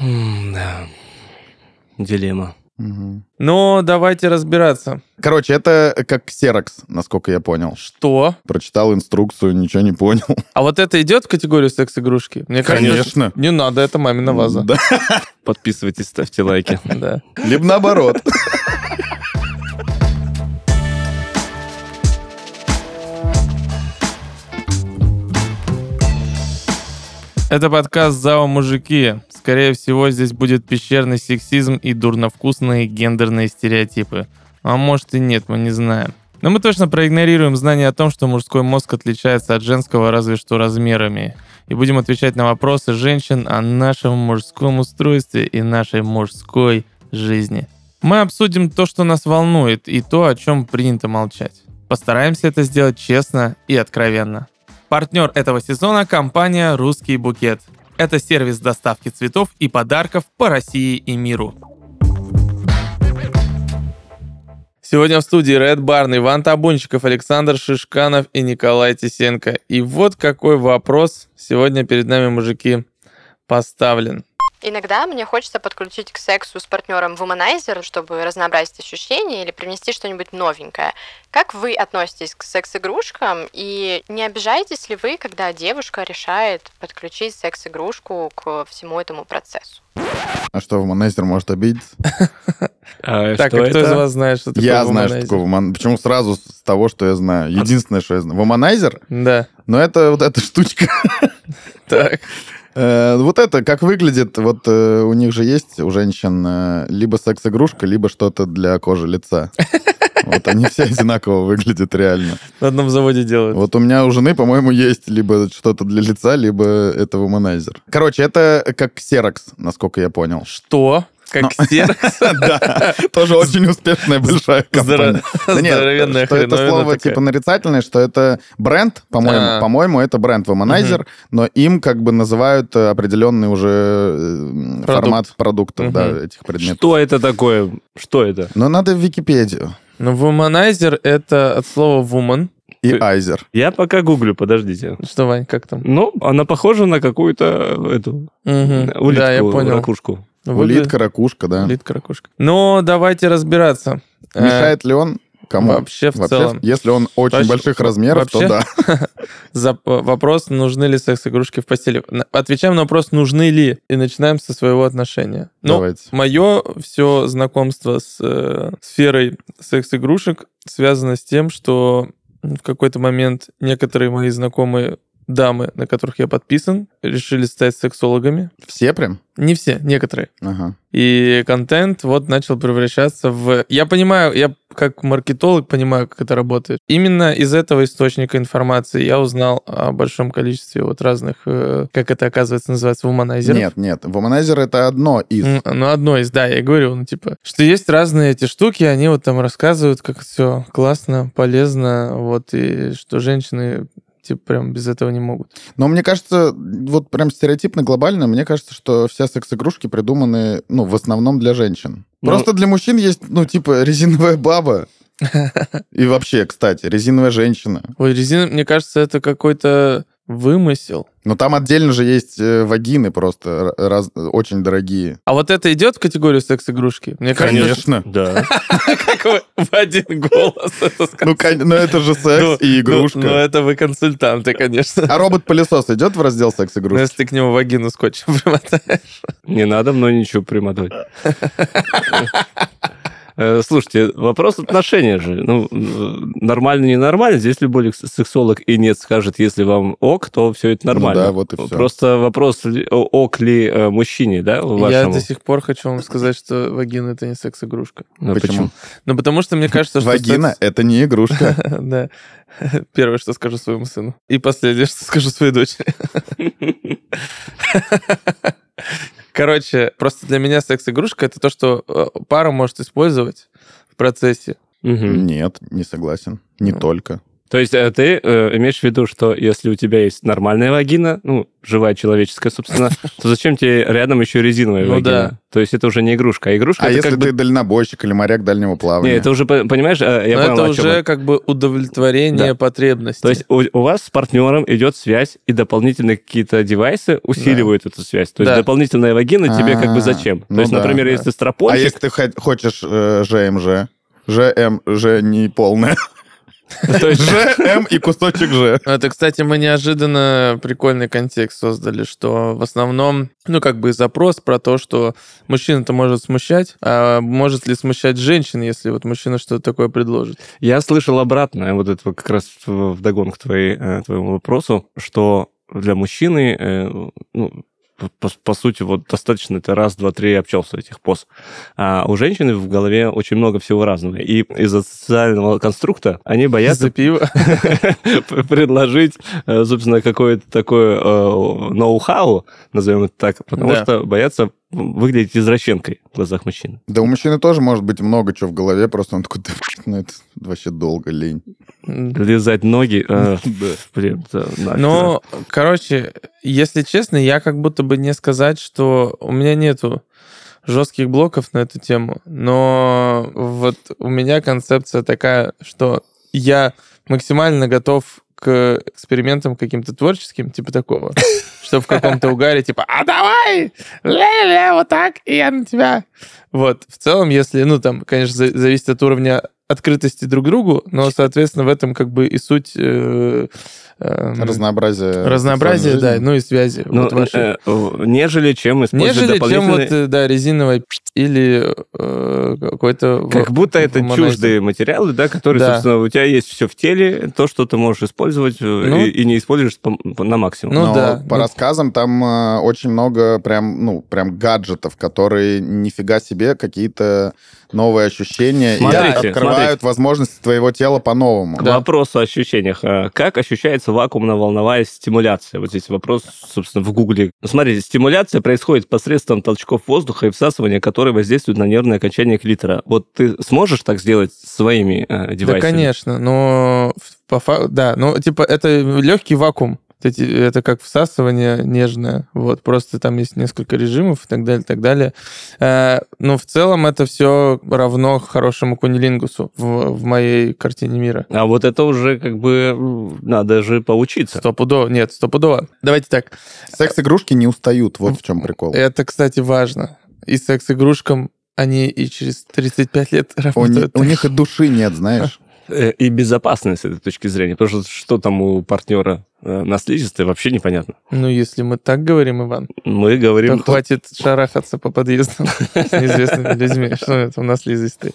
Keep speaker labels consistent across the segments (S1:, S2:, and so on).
S1: М, Да. Дилемма.
S2: Мгм.
S3: Ну, давайте разбираться.
S2: Короче, это как ксерокс, насколько я понял.
S3: Что?
S2: Прочитал инструкцию, ничего не понял.
S3: А вот это идет в категорию секс-игрушки? Мне кажется,
S2: Конечно.
S3: Не надо, это мамина ваза.
S2: Да.
S1: Подписывайтесь, ставьте лайки.
S3: Да.
S2: Либо наоборот.
S3: Это подкаст «Зао мужики». Скорее всего, здесь будет пещерный сексизм и дурновкусные гендерные стереотипы. А может и нет, мы не знаем. Но мы точно проигнорируем знание о том, что мужской мозг отличается от женского разве что размерами. И будем отвечать на вопросы женщин о нашем мужском устройстве и нашей мужской жизни. Мы обсудим то, что нас волнует, и то, о чем принято молчать. Постараемся это сделать честно и откровенно. Партнер этого сезона – компания «Русский букет». Это сервис доставки цветов и подарков по России и миру. Сегодня в студии Red Barn Иван Табунчиков, Александр Шишканов и Николай Тисенко. И вот какой вопрос сегодня перед нами, мужики, поставлен.
S4: Иногда мне хочется подключить к сексу с партнером Womanizer, чтобы разнообразить ощущения или принести что-нибудь новенькое. Как вы относитесь к секс-игрушкам и не обижаетесь ли вы, когда девушка решает подключить секс-игрушку к всему этому процессу?
S2: А что, Вуманайзер может обидеться?
S1: А
S3: так, а кто из вас знает, что такое
S2: Я знаю, что такое вуман... Почему сразу с того, что я знаю? Единственное, что я знаю. Вуманайзер?
S3: Да,
S2: Но это вот эта штучка.
S3: так.
S2: Э, Вот это, как выглядит, вот э, у них же есть, у женщин, э, либо секс-игрушка, либо что-то для кожи лица. Вот они все одинаково выглядят реально.
S3: На одном заводе делают.
S2: Вот у меня у жены, по-моему, есть либо что-то для лица, либо это вуманайзер. Короче, это как ксерокс, насколько я понял.
S3: Что? Как
S2: Ну.
S3: ксерокс?
S2: Да, тоже очень успешная большая компания.
S3: Здоровенная
S2: что это слово типа нарицательное, что это бренд, по-моему, по-моему, это бренд Womanizer, но им как бы называют э, определенный уже э, формат продуктов, да, этих предметов.
S1: Что это такое? Что это?
S2: Но надо в Википедию.
S3: Ну, womanizer — это от слова woman.
S2: И Айзер.
S1: Я пока гуглю, подождите.
S3: Что, Вань, как там?
S1: Ну, она похожа на какую-то эту
S3: Мгм.
S1: улитку,
S3: Да, я понял.
S1: ракушку.
S3: Выглядит-
S2: Улитка, ракушка, да.
S3: Улитка, ракушка. Ну, давайте разбираться. Э,
S2: Мешает ли он кому?
S3: вообще в целом.
S2: Если он очень
S3: Вообще-
S2: больших размеров, то
S3: вообще?
S2: да.
S3: За вопрос, нужны ли секс-игрушки в постели. Отвечаем на вопрос, нужны ли, и начинаем со своего отношения. Ну,
S2: Давайте.
S3: мое все знакомство с э, сферой секс-игрушек связано с тем, что в какой-то момент некоторые мои знакомые дамы, на которых я подписан, решили стать сексологами.
S2: Все прям?
S3: Не все, некоторые.
S2: Ага.
S3: И контент вот начал превращаться в... Я понимаю, я как маркетолог понимаю, как это работает. Именно из этого источника информации я узнал о большом количестве вот разных, э, как это оказывается называется, вуманайзеров.
S2: Нет, нет. Womanizer это одно из.
S3: Ну, одно из, да, я говорю, ну, типа, что есть разные эти штуки, они вот там рассказывают, как все классно, полезно, вот, и что женщины, типа, прям без этого не могут.
S2: Но мне кажется, вот прям стереотипно глобально, мне кажется, что все секс-игрушки придуманы, ну, в основном для женщин.
S1: Ну-
S2: Просто для мужчин есть, ну, типа, резиновая баба. И вообще, кстати, резиновая женщина.
S3: Ой, резина, мне кажется, это какой-то вымысел.
S2: Но там отдельно же есть э, вагины просто раз- очень дорогие.
S3: А вот это идет в категорию секс-игрушки? Мне кажется,
S1: Да.
S3: как вы в один голос это сказали.
S2: Ну, кон- ну, это же секс
S3: Ну,
S2: и игрушка.
S3: Ну, ну, это вы консультанты, конечно.
S2: А робот-пылесос идет в раздел секс-игрушки?
S3: если ты к нему вагину скотчем примотаешь.
S1: Не надо мной ничего примотать. Э, Слушайте, вопрос отношения же. Ну, э, нормально, ненормально. Здесь любой сексолог и нет скажет, если вам ок, то все это нормально.
S2: Ну да, вот и всё.
S1: Просто вопрос, ок ли э, мужчине, да,
S3: Я
S1: вашему?
S3: до сих пор хочу вам сказать, что вагина это не секс-игрушка.
S1: Ну,
S2: Почему?
S3: Ну, потому что мне кажется, что
S2: Вагина
S3: секс- —
S2: это не игрушка.
S3: Да. Первое, что скажу своему сыну. И последнее, что скажу своей дочери. Короче, просто для меня секс-игрушка это то, что э, пара может использовать в процессе.
S1: Мгм.
S2: Нет, не согласен. Не
S3: Ну.
S2: только.
S1: То есть э, ты э, имеешь в виду, что если у тебя есть нормальная вагина, ну, живая человеческая, собственно, то зачем тебе рядом еще резиновая
S3: Ну
S1: вагина?
S3: да.
S1: То есть это уже не игрушка, а игрушка
S2: А если
S1: как бы...
S2: ты дальнобойщик или моряк дальнего плавания?
S1: Не, это уже, по- понимаешь, э, я
S3: Но
S1: понял,
S3: это уже как бы удовлетворение
S1: Да.
S3: потребностей.
S1: То есть у, у вас с партнером идет связь, и дополнительные какие-то девайсы усиливают эту связь. То есть
S3: Да.
S1: дополнительная вагина тебе как бы
S2: А,
S1: зачем?
S2: ну
S1: То есть,
S2: да,
S1: например,
S3: да.
S1: если ты
S2: А
S1: стропончик,
S2: если ты хо- хочешь э, ЖМЖ? ЖМ, Ж не полная.
S1: есть
S2: ЖМ и кусочек Ж.
S3: Это, кстати, мы неожиданно прикольный контекст создали, что в основном, ну, как бы запрос про то, что мужчина-то может смущать, а может ли смущать женщин, если вот мужчина что-то такое предложит?
S1: Я слышал обратное, вот это как раз в вдогонку твоей, э, твоему вопросу, что для мужчины, э, ну, по, по сути, вот достаточно это раз, два, три общался этих поз. А у женщины в голове очень много всего разного. И из-за социального конструкта они боятся
S3: За пиво.
S1: предложить, э, собственно, какое-то такое э, ноу-хау, назовем это так, потому что боятся выглядеть извращенкой в глазах мужчины.
S2: Да у мужчины тоже может быть много чего в голове, просто он такой, «Да, ну это вообще долго, лень.
S1: Лизать ноги, э, блин,
S3: Ну, короче, если честно, я как будто бы не сказать, что у меня нету жестких блоков на эту тему, но вот у меня концепция такая, что я максимально готов к экспериментам каким-то творческим, типа такого, что в каком-то угаре, типа, а давай, ля-ля-ля, вот так, и я на тебя. Вот, в целом, если, ну, там, конечно, за- зависит от уровня открытости друг к другу, но, соответственно, в этом как бы и суть э,
S2: Разнообразие.
S3: разнообразие,
S2: сексуальной
S3: да, ну и связи.
S1: Ну,
S3: вот ваши.
S1: э, э, нежели чем использовать
S3: Нежели чем
S1: дополнительные...
S3: вот, э, да, резиновая или э, какой-то...
S1: Как
S3: в-
S1: будто это
S3: вуманайзер.
S1: чуждые материалы, да, которые,
S3: Да.
S1: собственно, у тебя есть все в теле, то, что ты можешь использовать э,
S3: Ну.
S1: и, и не используешь по- по- на максимум.
S3: Ну
S2: Но
S3: да,
S2: По
S3: ну-
S2: рассказам там э, очень много прям, ну, прям гаджетов, которые нифига себе какие-то новые ощущения
S1: Смотрите,
S2: и открывают
S1: смотрите.
S2: возможности твоего тела по-новому.
S1: К вопросу о ощущениях. А Как ощущается вакуумно-волновая стимуляция? Вот здесь вопрос, собственно, в Гугле. Ну, смотрите, стимуляция происходит посредством толчков воздуха и всасывания, которые воздействуют на нервное окончание клитора. Вот ты сможешь так сделать своими э, девайсами?
S3: Да, конечно, но по фа- да, ну типа это легкий вакуум. Эти- Это как всасывание нежное, вот, просто там есть несколько режимов и так далее, и так далее. Э, Но в целом это все равно хорошему кунилингусу в, в моей картине мира.
S1: А вот это уже как бы надо же поучиться.
S3: Стопудово, нет, стопудово. Давайте так,
S2: Секс-игрушки не устают, вот в чем прикол.
S3: это, кстати, важно. И секс-игрушкам они и через 35 лет
S2: У,
S3: работают.
S2: у них и души нет, знаешь.
S1: Э, И безопасность с этой точки зрения. Потому что что там у партнера э, на слизистой, вообще непонятно.
S3: Ну, если мы так говорим, Иван,
S1: Мы
S3: то
S1: говорим...
S3: хватит шарахаться по подъездам с неизвестными людьми. Что это у нас лизистый?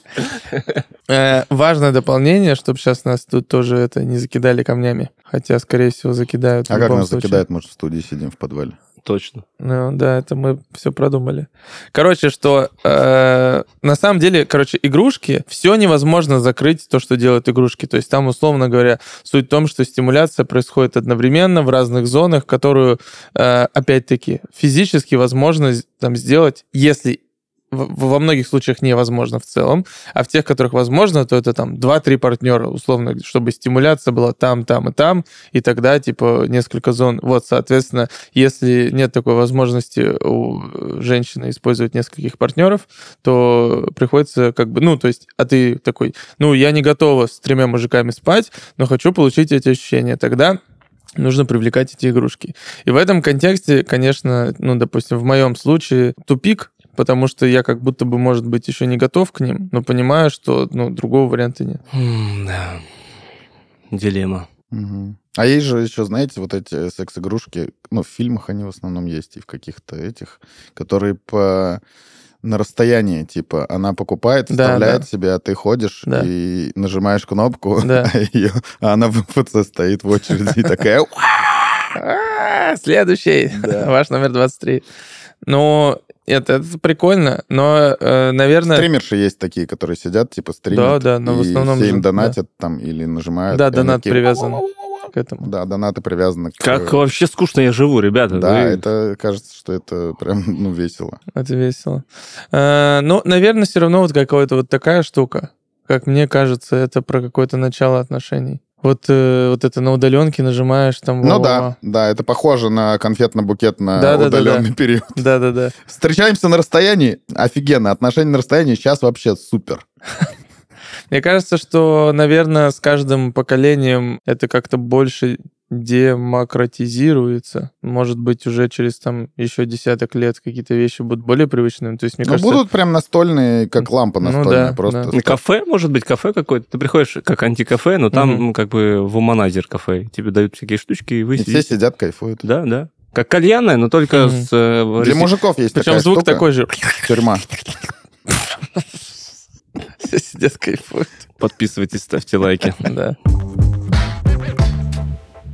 S3: Э, Важное дополнение, чтобы сейчас нас тут тоже это не закидали камнями. Хотя, скорее всего, закидают.
S2: А как нас закидают, может, в студии сидим в подвале?
S1: Точно.
S3: Ну, да, это мы все продумали. Короче, что э, на самом деле, короче, игрушки, все невозможно закрыть то, что делают игрушки. То есть там, условно говоря, суть в том, что стимуляция происходит одновременно в разных зонах, которую, э, опять-таки, физически возможно там сделать, если во многих случаях невозможно в целом, а в тех, которых возможно, то это там 2-3 партнера, условно, чтобы стимуляция была там, там и там, и тогда, типа, несколько зон. Вот, соответственно, если нет такой возможности у женщины использовать нескольких партнеров, то приходится как бы, ну, то есть, а ты такой, ну, я не готова с тремя мужиками спать, но хочу получить эти ощущения. Тогда нужно привлекать эти игрушки. И в этом контексте, конечно, ну, допустим, в моем случае тупик, потому что я как будто бы, может быть, еще не готов к ним, но понимаю, что, ну, другого варианта нет.
S1: М, Да. Дилемма.
S2: Мгм. А есть же еще, знаете, вот эти секс-игрушки, ну, в фильмах они в основном есть, и в каких-то этих, которые по на расстоянии, типа, она покупает,
S3: Да,
S2: вставляет
S3: да.
S2: себе, а ты ходишь
S3: Да.
S2: и нажимаешь кнопку,
S3: Да.
S2: а, её- а она в МФЦ стоит в очереди и такая...
S3: Следующий.
S2: Да.
S3: Ваш номер 23. Ну, это, это прикольно, но, э, наверное...
S2: Стримерши есть такие, которые сидят, типа, стримят,
S3: Да, да, но в
S2: и
S3: основном
S2: все им донатят там или нажимают.
S3: Да, донат
S2: такие,
S3: привязан к этому.
S2: Да, донаты привязаны к...
S1: Как вообще скучно я живу, ребята.
S2: Да,
S1: Вы-
S2: это кажется, что это прям, ну, весело.
S3: Это весело. Э, Ну, наверное, все равно вот какая-то вот такая штука, как мне кажется, это про какое-то начало отношений. Вот, э, вот это на удаленке нажимаешь там.
S2: Ну да, да, это похоже на конфетно-букет на
S3: Да-да-да-да.
S2: удаленный период.
S3: Да-да-да.
S2: Встречаемся на расстоянии. Офигенно. Отношения на расстоянии сейчас вообще супер.
S3: Мне кажется, что, наверное, с каждым поколением это как-то больше демократизируется. Может быть, уже через там еще десяток лет какие-то вещи будут более привычными. То есть, мне
S2: Ну,
S3: кажется,
S2: будут прям настольные, как лампа
S3: Ну
S2: настольная.
S3: да,
S2: просто
S3: да.
S1: И Кафе, может быть, кафе какое-то. Ты приходишь как антикафе, но там
S3: Мгм.
S1: ну, как бы в уманайзер кафе. Тебе дают всякие штучки, и вы
S2: И все
S1: сидите.
S2: сидят, кайфуют.
S1: Да, да. Как кальянная, но только
S3: Мгм.
S1: с... э,
S2: Для мужиков есть
S3: причем
S2: такая
S3: звук
S2: штука.
S3: такой же.
S2: Тюрьма.
S3: Все сидят, кайфуют.
S1: Подписывайтесь, ставьте лайки.
S3: Да.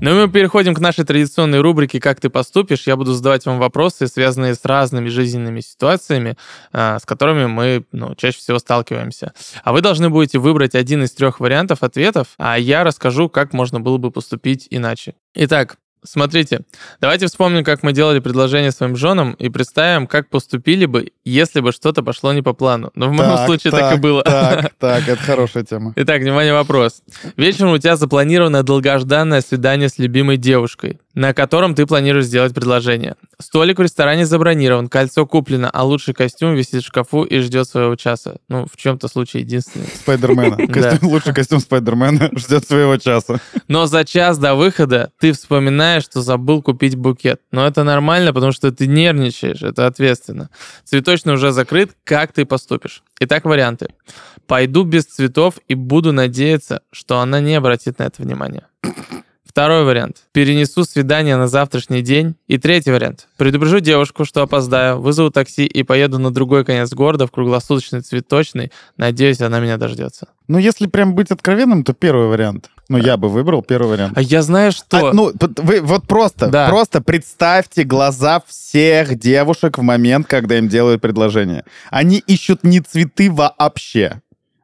S3: Ну и мы переходим к нашей традиционной рубрике «Как ты поступишь?». Я буду задавать вам вопросы, связанные с разными жизненными ситуациями, а, с которыми мы ну, чаще всего сталкиваемся. А вы должны будете выбрать один из трех вариантов ответов, а я расскажу, как можно было бы поступить иначе. Итак, Смотрите, давайте вспомним, как мы делали предложение своим женам и представим, как поступили бы, если бы что-то пошло не по плану. Но в моем
S2: Так,
S3: случае так, и было.
S2: Так, так, это хорошая тема.
S3: Итак, внимание, вопрос. Вечером у тебя запланировано долгожданное свидание с любимой девушкой, на котором ты планируешь сделать предложение. Столик в ресторане забронирован, кольцо куплено, а лучший костюм висит в шкафу и ждет своего часа. Ну, в чем-то случае единственный.
S2: Спайдермена. Костюм- Лучший костюм Спайдермена ждет своего часа.
S3: Но за час до выхода ты вспоминаешь, что забыл купить букет. Но это нормально, потому что ты нервничаешь, это ответственно. Цветочный уже закрыт, как ты поступишь? Итак, варианты. Пойду без цветов и буду надеяться, что она не обратит на это внимание. Второй вариант. Перенесу свидание на завтрашний день. И третий вариант. Предупрежу девушку, что опоздаю, вызову такси и поеду на другой конец города в круглосуточный цветочный. Надеюсь, она меня дождется.
S2: Ну, если прям быть откровенным, то первый вариант. Ну, я бы выбрал первый вариант.
S3: А я знаю, что...
S2: А, ну, вы вот просто,
S3: Да.
S2: просто представьте глаза всех девушек в момент, когда им делают предложение. Они ищут не цветы вообще.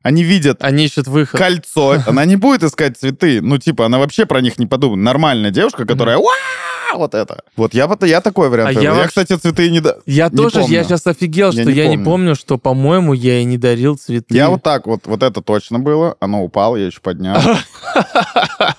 S2: Они видят
S3: Они ищут выход.
S2: кольцо. Она не будет искать цветы. Ну, типа, она вообще про них не подумает. Нормальная девушка, которая вот это. Вот я, вот- я такой вариант.
S3: А я
S2: я, кстати, цветы не... да-
S3: Я
S2: Не
S3: тоже, я
S2: помню.
S3: сейчас офигел,
S2: Я
S3: что
S2: не
S3: я не
S2: помню.
S3: помню, что, по-моему, я и не дарил цветы.
S2: Я вот так вот, вот это точно было. Оно упало, я еще поднял.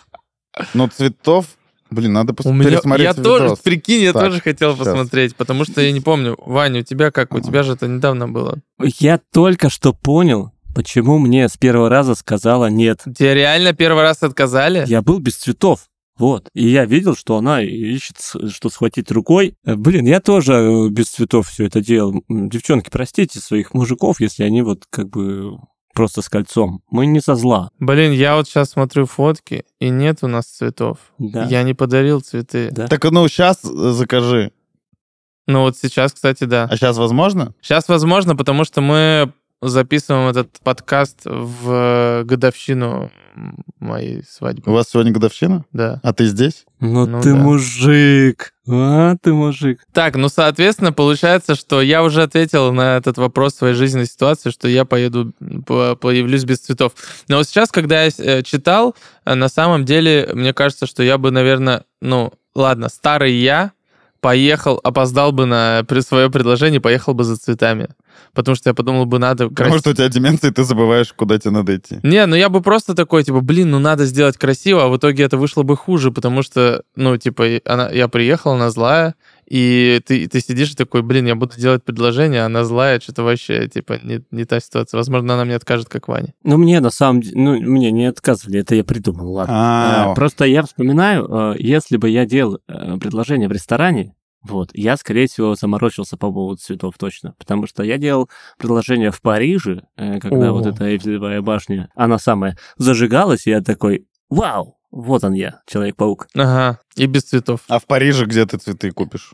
S2: Но цветов... Блин, надо пос-
S3: У меня,
S2: пересмотреть
S3: я тоже, прикинь, я
S2: Так,
S3: тоже хотел посмотреть, потому что я не помню. Ваня, у тебя как? У тебя же это недавно было.
S1: Я только что понял, почему мне с первого раза сказала нет.
S3: Тебе реально первый раз отказали?
S1: Я был без цветов. Вот. И я видел, что она ищет, что схватить рукой. Э, Блин, я тоже э, без цветов все это делал. Девчонки, простите своих мужиков, если они вот как бы просто с кольцом. Мы не со зла.
S3: Блин, я вот сейчас смотрю фотки, и нет у нас цветов.
S1: Да.
S3: Я не подарил цветы.
S1: Да.
S2: Так, ну, сейчас закажи.
S3: Ну вот сейчас, кстати, да.
S2: А сейчас возможно?
S3: Сейчас возможно, потому что мы записываем этот подкаст в годовщину моей
S2: У
S3: свадьбы.
S2: вас сегодня годовщина?
S3: Да.
S2: А ты здесь?
S1: Ну,
S3: Ну
S1: ты
S3: да.
S1: мужик. А, ты мужик.
S3: Так, ну, соответственно, получается, что я уже ответил на этот вопрос своей жизненной ситуации, что я поеду, по- появлюсь без цветов. Но вот сейчас, когда я э, читал, э, на самом деле, мне кажется, что я бы, наверное, ну, ладно, старый я поехал, опоздал бы на свое предложение, поехал бы за цветами. Потому что я подумал бы, надо...
S2: Потому что у тебя деменция, и ты забываешь, куда тебе надо идти.
S3: Не, ну я бы просто такой, типа, блин, ну надо сделать красиво, а в итоге это вышло бы хуже, потому что, ну, типа, она, я приехал, она злая, и ты, ты сидишь и такой, блин, я буду делать предложение, она злая, что-то вообще, типа, не, не та ситуация. Возможно, она мне откажет, как Ваня.
S1: Ну, мне на самом деле, ну, мне не отказывали, это я придумал, ладно.
S2: А,
S1: Э, Просто я вспоминаю, э, если бы я делал э, предложение в ресторане, вот, я, скорее всего, заморочился по поводу цветов точно, потому что я делал предложение в Париже, когда
S3: О.
S1: вот эта Эйфелевая башня, она самая, зажигалась, и я такой, вау, вот он я, Человек-паук.
S3: Ага, и без цветов.
S2: А в Париже где ты цветы купишь?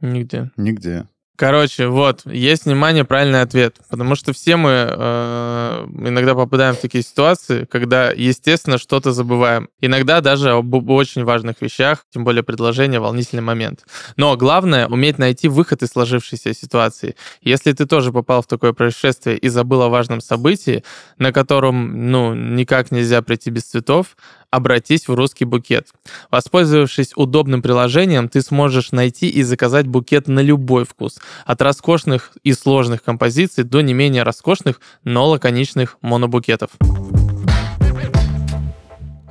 S3: Нигде.
S2: Нигде.
S3: Короче, вот, есть, внимание, правильный ответ. Потому что все мы э, иногда попадаем в такие ситуации, когда, естественно, что-то забываем. Иногда даже об, об очень важных вещах, тем более предложение, волнительный момент. Но главное — уметь найти выход из сложившейся ситуации. Если ты тоже попал в такое происшествие и забыл о важном событии, на котором, ну, никак нельзя прийти без цветов, обратись в русский букет. Воспользовавшись удобным приложением, ты сможешь найти и заказать букет на любой вкус. От роскошных и сложных композиций до не менее роскошных, но лаконичных монобукетов.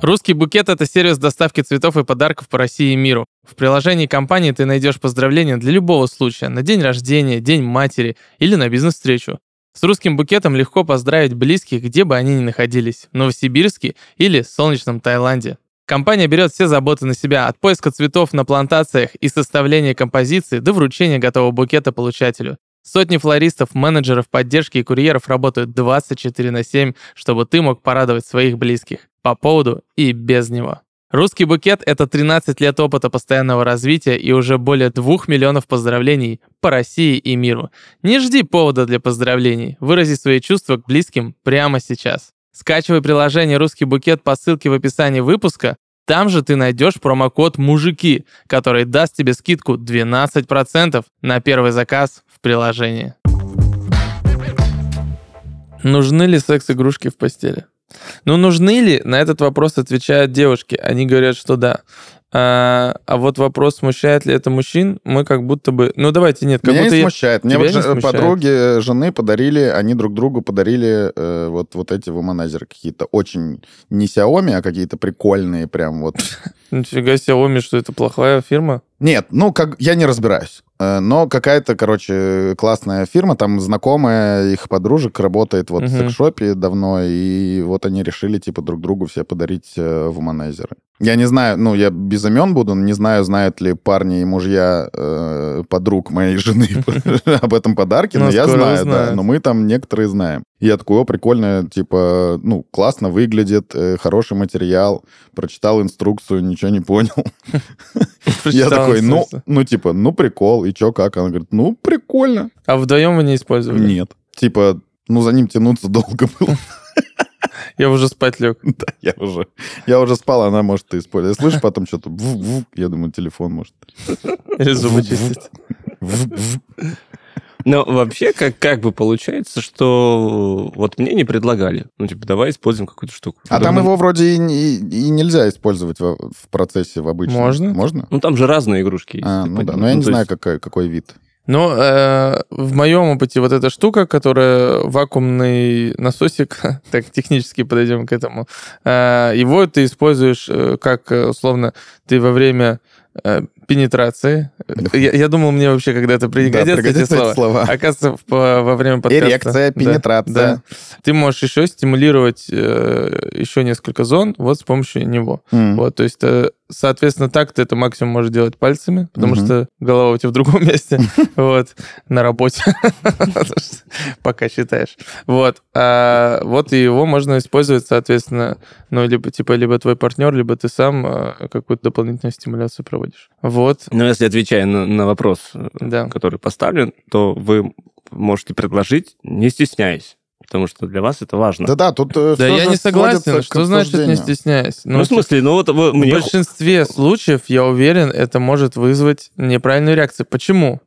S3: Русский букет — это сервис доставки цветов и подарков по России и миру. В приложении компании ты найдешь поздравления для любого случая, на день рождения, день матери или на бизнес-встречу. С русским букетом легко поздравить близких, где бы они ни находились, в Новосибирске или солнечном Таиланде. Компания берет все заботы на себя, от поиска цветов на плантациях и составления композиции до вручения готового букета получателю. Сотни флористов, менеджеров поддержки и курьеров работают 24 на 7, чтобы ты мог порадовать своих близких по поводу и без него. Русский букет — это 13 лет опыта постоянного развития и уже более 2 миллионов поздравлений по России и миру. Не жди повода для поздравлений, вырази свои чувства к близким прямо сейчас. Скачивай приложение «Русский букет» по ссылке в описании выпуска. Там же ты найдешь промокод «Мужики», который даст тебе скидку 12% на первый заказ в приложении. Нужны ли секс-игрушки в постели? Ну, нужны ли? На этот вопрос отвечают девушки. Они говорят, что да. А, а вот вопрос, смущает ли это мужчин, мы как будто бы... Ну, давайте, нет, как
S2: Меня
S3: будто...
S2: не
S3: я-
S2: смущает. Мне
S3: Тебя
S2: вот
S3: смущает?
S2: подруги э, жены подарили, они друг другу подарили э, вот, вот эти вуманайзеры какие-то очень не Xiaomi, а какие-то прикольные прям вот.
S3: Нифига Xiaomi, что это плохая фирма?
S2: Нет, ну, как я не разбираюсь. Э, Но какая-то, короче, классная фирма, там знакомая их подружек работает вот в
S3: Мгм.
S2: секшопе давно, и вот они решили, типа, друг другу все подарить э, вуманайзеры. Я не знаю, ну, я без имен буду, не знаю, знают ли парни и мужья э, подруг моей жены об этом подарке, но
S3: Ну,
S2: я
S3: скоро
S2: знаю, да, но мы там некоторые знаем. И я такой, о, прикольно, типа, ну, классно выглядит, э, хороший материал, прочитал инструкцию, ничего не понял. Я такой, ну, ну, типа, ну, прикол, и чё, как? Она говорит, ну, прикольно.
S3: А вдвоем вы не использовали?
S2: Нет. Типа, ну, за ним тянуться долго было.
S3: Я уже спать лег.
S2: Да, я уже, я уже спал, она может и использовать. Слышу потом что-то, я думаю, телефон может.
S3: Или зубы чистить.
S1: Но вообще, как, как бы получается, что вот мне не предлагали. Ну, типа, давай используем какую-то штуку.
S2: А там
S1: Думаю,
S2: его вроде и, не- и нельзя использовать во- в процессе в обычном.
S3: Можно.
S2: Можно?
S1: Ну, там же разные игрушки есть.
S2: А, ну да,
S1: понимаешь.
S2: но я не
S1: то
S2: знаю,
S1: есть-
S2: какой, какой вид.
S3: Ну, э, в моем опыте вот эта штука, которая вакуумный насосик, так технически подойдем к этому, э, его ты используешь э, как, э, условно, ты во время пенетрации. Я, я думал, мне вообще когда-то
S2: Да,
S3: пригодятся эти
S2: пригодятся
S3: слова.
S2: слова.
S3: Оказывается, по- во время подкаста...
S2: Эрекция,
S3: Да,
S2: пенетрация.
S3: да. Ты можешь еще стимулировать э, еще несколько зон вот с помощью него.
S2: М.
S3: Вот, то есть, э, соответственно, так ты это максимум можешь делать пальцами, потому
S2: Мгм.
S3: что голова у тебя в другом месте, вот, на работе, пока считаешь. Вот, А вот и его можно использовать, соответственно, ну, либо, типа, либо твой партнер, либо ты сам э, какую-то дополнительную стимуляцию проводишь. Вот,
S1: Ну, если отвечая на, на вопрос, э,
S3: да.
S1: который поставлен, то вы можете предложить, не стесняясь. Потому что для вас это важно.
S2: Да-да, тут э,
S3: Да я не согласен. Что значит не стесняясь?
S1: ну, в смысле, ну вот вы-
S3: В
S1: мне...
S3: большинстве случаев, я уверен, это может вызвать неправильную реакцию. Почему?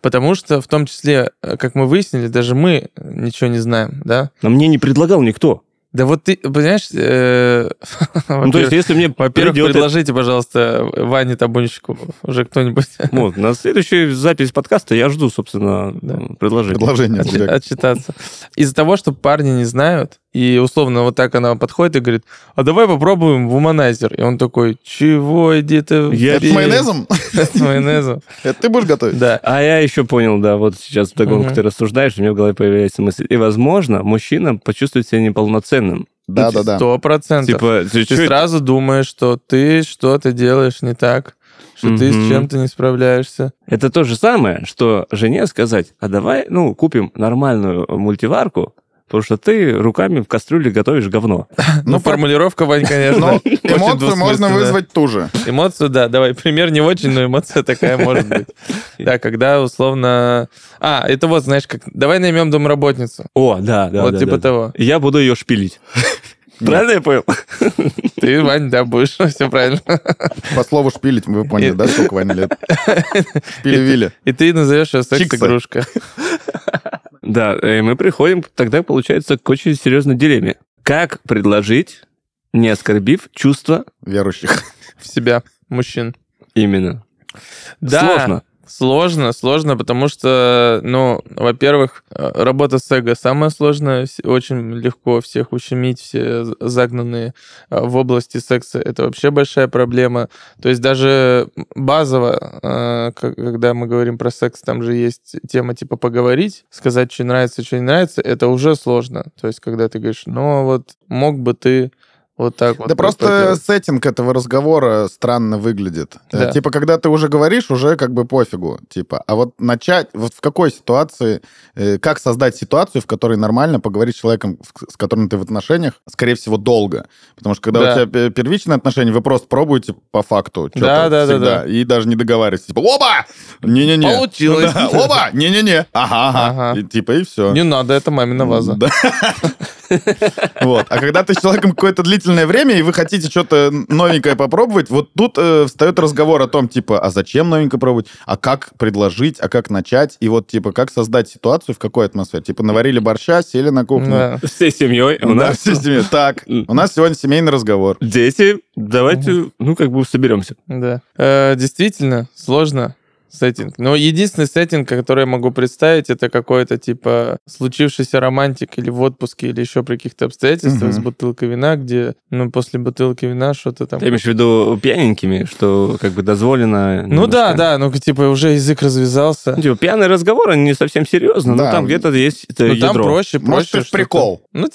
S3: Потому что, в том числе, э, как мы выяснили, даже мы ничего не знаем, да?
S1: А мне не предлагал никто.
S3: Да вот ты, понимаешь, э,
S1: Ну, то есть, если мне
S3: во-первых,
S1: это-
S3: предложите, пожалуйста, Ване Табунщику уже кто-нибудь
S1: Вот, на следующую запись подкаста я жду, собственно,
S3: Да.
S1: предложение.
S2: Предложение.
S3: отчитаться. Из-за того, что парни не знают, и условно вот так она подходит и говорит, а давай попробуем вуманайзер. И он такой, чего, иди ты...
S1: Я
S2: Это с майонезом?
S3: С майонезом.
S2: Это ты будешь готовить?
S3: Да.
S1: А я еще понял, да, вот сейчас вдогонку
S3: Мгм.
S1: ты рассуждаешь, у меня в голове появляется мысль. И, возможно, мужчина почувствует себя неполноценным.
S2: Да-да-да.
S3: Сто процентов.
S1: Типа, ты,
S3: сразу думаешь, что ты что-то делаешь не так, что ты с чем-то не справляешься.
S1: Это то же самое, что жене сказать, а давай, ну, купим нормальную мультиварку, потому что ты руками в кастрюле готовишь говно.
S3: Ну,
S2: факт-
S3: формулировка, Вань, конечно.
S2: Эмоцию можно вызвать ту же.
S3: Эмоцию, да, давай, пример не очень, но эмоция такая может быть. Да, когда условно... А, это вот, знаешь, как... Давай наймем домработницу.
S1: О, да, да,
S3: вот типа того.
S1: Я буду ее шпилить. Правильно я понял?
S3: Ты, Вань, да, будешь, все правильно.
S2: По слову шпилить, вы поняли, да, сколько Ване лет? Шпили-вили.
S3: И ты назовешь ее секс-игрушка.
S1: Да, и мы приходим тогда, получается, к очень серьезной дилемме. Как предложить, не оскорбив чувства
S2: Верующих.
S3: В себя, мужчин.
S1: именно?
S3: Да,
S1: Сложно.
S3: Сложно, сложно, потому что, ну, во-первых, э, работа с эго самая сложная, очень легко всех ущемить, все загнанные э, в области секса, это вообще большая проблема. То есть даже базово, э, когда мы говорим про секс, там же есть тема типа поговорить, сказать, что нравится, что не нравится, это уже сложно. То есть когда ты говоришь, ну вот мог бы ты вот так вот.
S2: Да просто
S3: поделать».
S2: сеттинг этого разговора странно выглядит. Э,
S3: Да.
S2: Типа, когда ты уже говоришь, уже как бы пофигу. Типа, а вот начать, вот в какой ситуации, э, как создать ситуацию, в которой нормально поговорить с человеком, с которым ты в отношениях, скорее всего, долго. Потому что когда
S3: Да.
S2: у тебя пе- первичные отношения, вы просто пробуете по факту.
S3: Да, да, да,
S2: всегда,
S3: да.
S2: И даже не договариваетесь. Типа, оба! Не-не-не.
S3: Получилось.
S2: Да, Оба! Не-не-не. Ага, ага.
S3: Ага.
S2: И, типа, и все.
S3: Не надо, это мамина ваза.
S2: Да. Вот. А когда ты с человеком какое-то длительное время, и вы хотите что-то новенькое попробовать, вот тут э, встает разговор о том, типа, а зачем новенькое пробовать, а как предложить, а как начать, и вот, типа, как создать ситуацию, в какой атмосфере. Типа, наварили борща, сели на кухню.
S3: Да.
S1: Всей семьей у
S2: Да,
S1: нас
S2: все с ними. Так, у нас сегодня семейный разговор.
S1: дети, давайте, ну, как бы соберемся.
S3: Да. Э, действительно, сложно сеттинг. Но единственный сеттинг, который я могу представить, это какой-то типа случившийся романтик или в отпуске, или еще при каких-то обстоятельствах
S2: Мгм.
S3: с бутылкой вина, где, ну, после бутылки вина что-то там...
S1: Ты имеешь в виду пьяненькими, что как бы дозволено...
S3: Ну да,
S1: немножко-
S3: да, ну типа уже язык развязался.
S1: Ну, типа, пьяный разговор, они не совсем серьезно,
S2: Да.
S1: но там где-то есть это
S3: Ну там
S1: ядро.
S3: проще, проще.
S2: Может, прикол.
S3: Ну,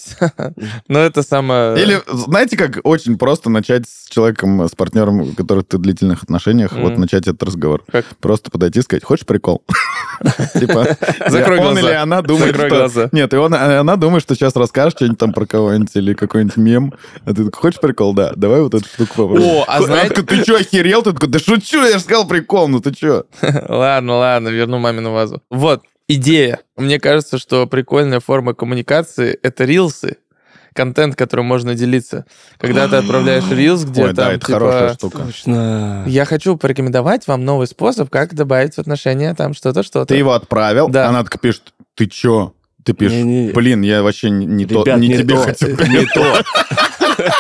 S3: ну это самое...
S2: Или, знаете, как очень просто начать с человеком, с партнером, у которых ты в длительных отношениях, вот
S3: Мгм.
S2: начать этот разговор.
S3: Как?
S2: Просто подойти и сказать, хочешь прикол? Типа,
S3: Закрой
S2: он
S3: глаза.
S2: или она думает,
S3: Закрой
S2: что...
S3: глаза.
S2: Нет, и он, а она думает, что сейчас расскажешь что-нибудь там про кого-нибудь или какой-нибудь мем. А ты такой, хочешь прикол? Да, давай вот эту штуку попробуем.
S3: О, а знаете-
S2: такая, Ты что, охерел? Ты такой, да шучу, я же сказал прикол, ну ты что?
S3: Ладно, ладно, верну мамину вазу. Вот, идея. Мне кажется, что прикольная форма коммуникации — это рилсы. Контент, которым можно делиться. Когда ты отправляешь рилс, где
S2: Ой, да,
S3: там,
S2: это
S3: типа,
S2: хорошая штука.
S1: Точно.
S3: Я хочу порекомендовать вам новый способ, как добавить в отношения там что-то, что-то.
S2: Ты его отправил,
S3: Да.
S2: она такая пишет, ты чё? Ты пишешь,
S1: Не-не.
S2: блин, я вообще не, не то,
S1: Ребят,
S2: не,
S1: не
S2: тебе
S1: то,
S2: хотел.
S1: не то.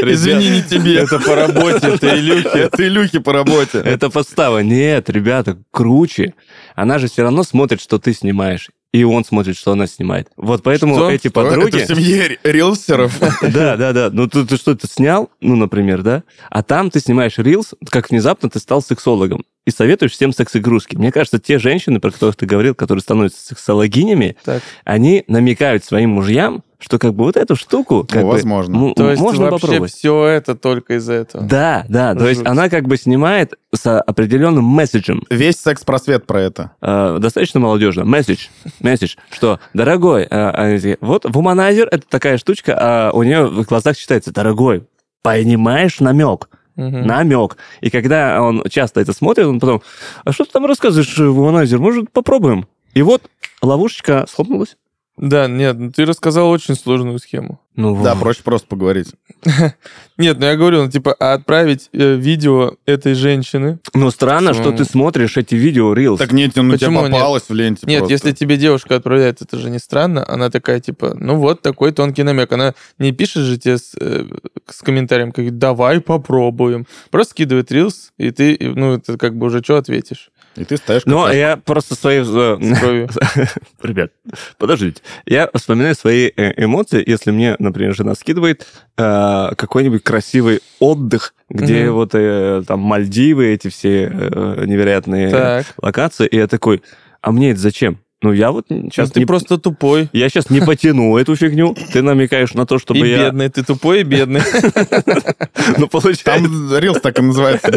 S2: Извини, не тебе.
S3: Это по работе, это Илюхи.
S2: Это Илюхи по работе.
S1: Это подстава. Нет, ребята, круче. Она же все равно смотрит, что ты снимаешь. И он смотрит, что она снимает. Вот поэтому
S3: Что?
S1: эти подруги...
S2: Это в семье рилсеров.
S1: Да, да, да. Ну, ты, ты что-то снял, ну, например, да? А там ты снимаешь рилс, как внезапно ты стал сексологом. И советуешь всем секс-игрушки. Мне кажется, те женщины, про которых ты говорил, которые становятся сексологинями,
S3: Так.
S1: они намекают своим мужьям, что как бы вот эту штуку... Как
S2: Ну,
S1: бы,
S2: возможно.
S1: ну,
S3: То есть
S1: можно
S3: вообще
S1: попробовать.
S3: все это только из-за этого.
S1: Да, да, то есть
S3: Жуть.
S1: она как бы снимает с определенным месседжем.
S2: Весь секс-просвет про это.
S1: Э, достаточно молодежно. Месседж. Месседж, что, дорогой, э, они такие, вот вуманайзер это такая штучка, а у нее в глазах читается, дорогой, понимаешь намек?
S3: Мгм.
S1: Намек. И когда он часто это смотрит, он потом, а что ты там рассказываешь, вуманайзер, может, попробуем? И вот ловушечка схлопнулась.
S3: Да, нет, ну ты рассказал очень сложную схему.
S1: Ну,
S2: Да,
S1: вот.
S2: проще просто поговорить.
S3: Нет, ну я говорю, ну типа, а отправить э, видео этой женщины.
S1: Ну, странно,
S3: Что-
S1: ты смотришь эти видео Reels.
S2: Так нет, ну тебе
S3: Почему нет?
S2: попалось в ленте
S3: Нет,
S2: просто.
S3: если тебе девушка отправляет, это же не странно. Она такая, типа, ну вот такой тонкий намек. Она не пишет же тебе с, э, с комментарием, как давай попробуем. Просто скидывает рилс, и ты, ну, это как бы уже что ответишь?
S2: И ты ставишь... Какашку.
S1: я просто свои... э. Ребят, подождите. Я вспоминаю свои э, эмоции, если мне, например, жена скидывает э, какой-нибудь красивый отдых, где
S3: Мгм.
S1: вот э, там Мальдивы, эти все э, невероятные
S3: Так.
S1: локации, и я такой, а мне это зачем? Ну, я вот сейчас
S3: Ну, ты
S1: не...
S3: просто тупой.
S1: Я сейчас не потяну эту фигню. Ты намекаешь на то, чтобы
S3: и
S1: я...
S3: бедный. Ты тупой и бедный.
S1: Ну, получается...
S2: Там рилс так и называется.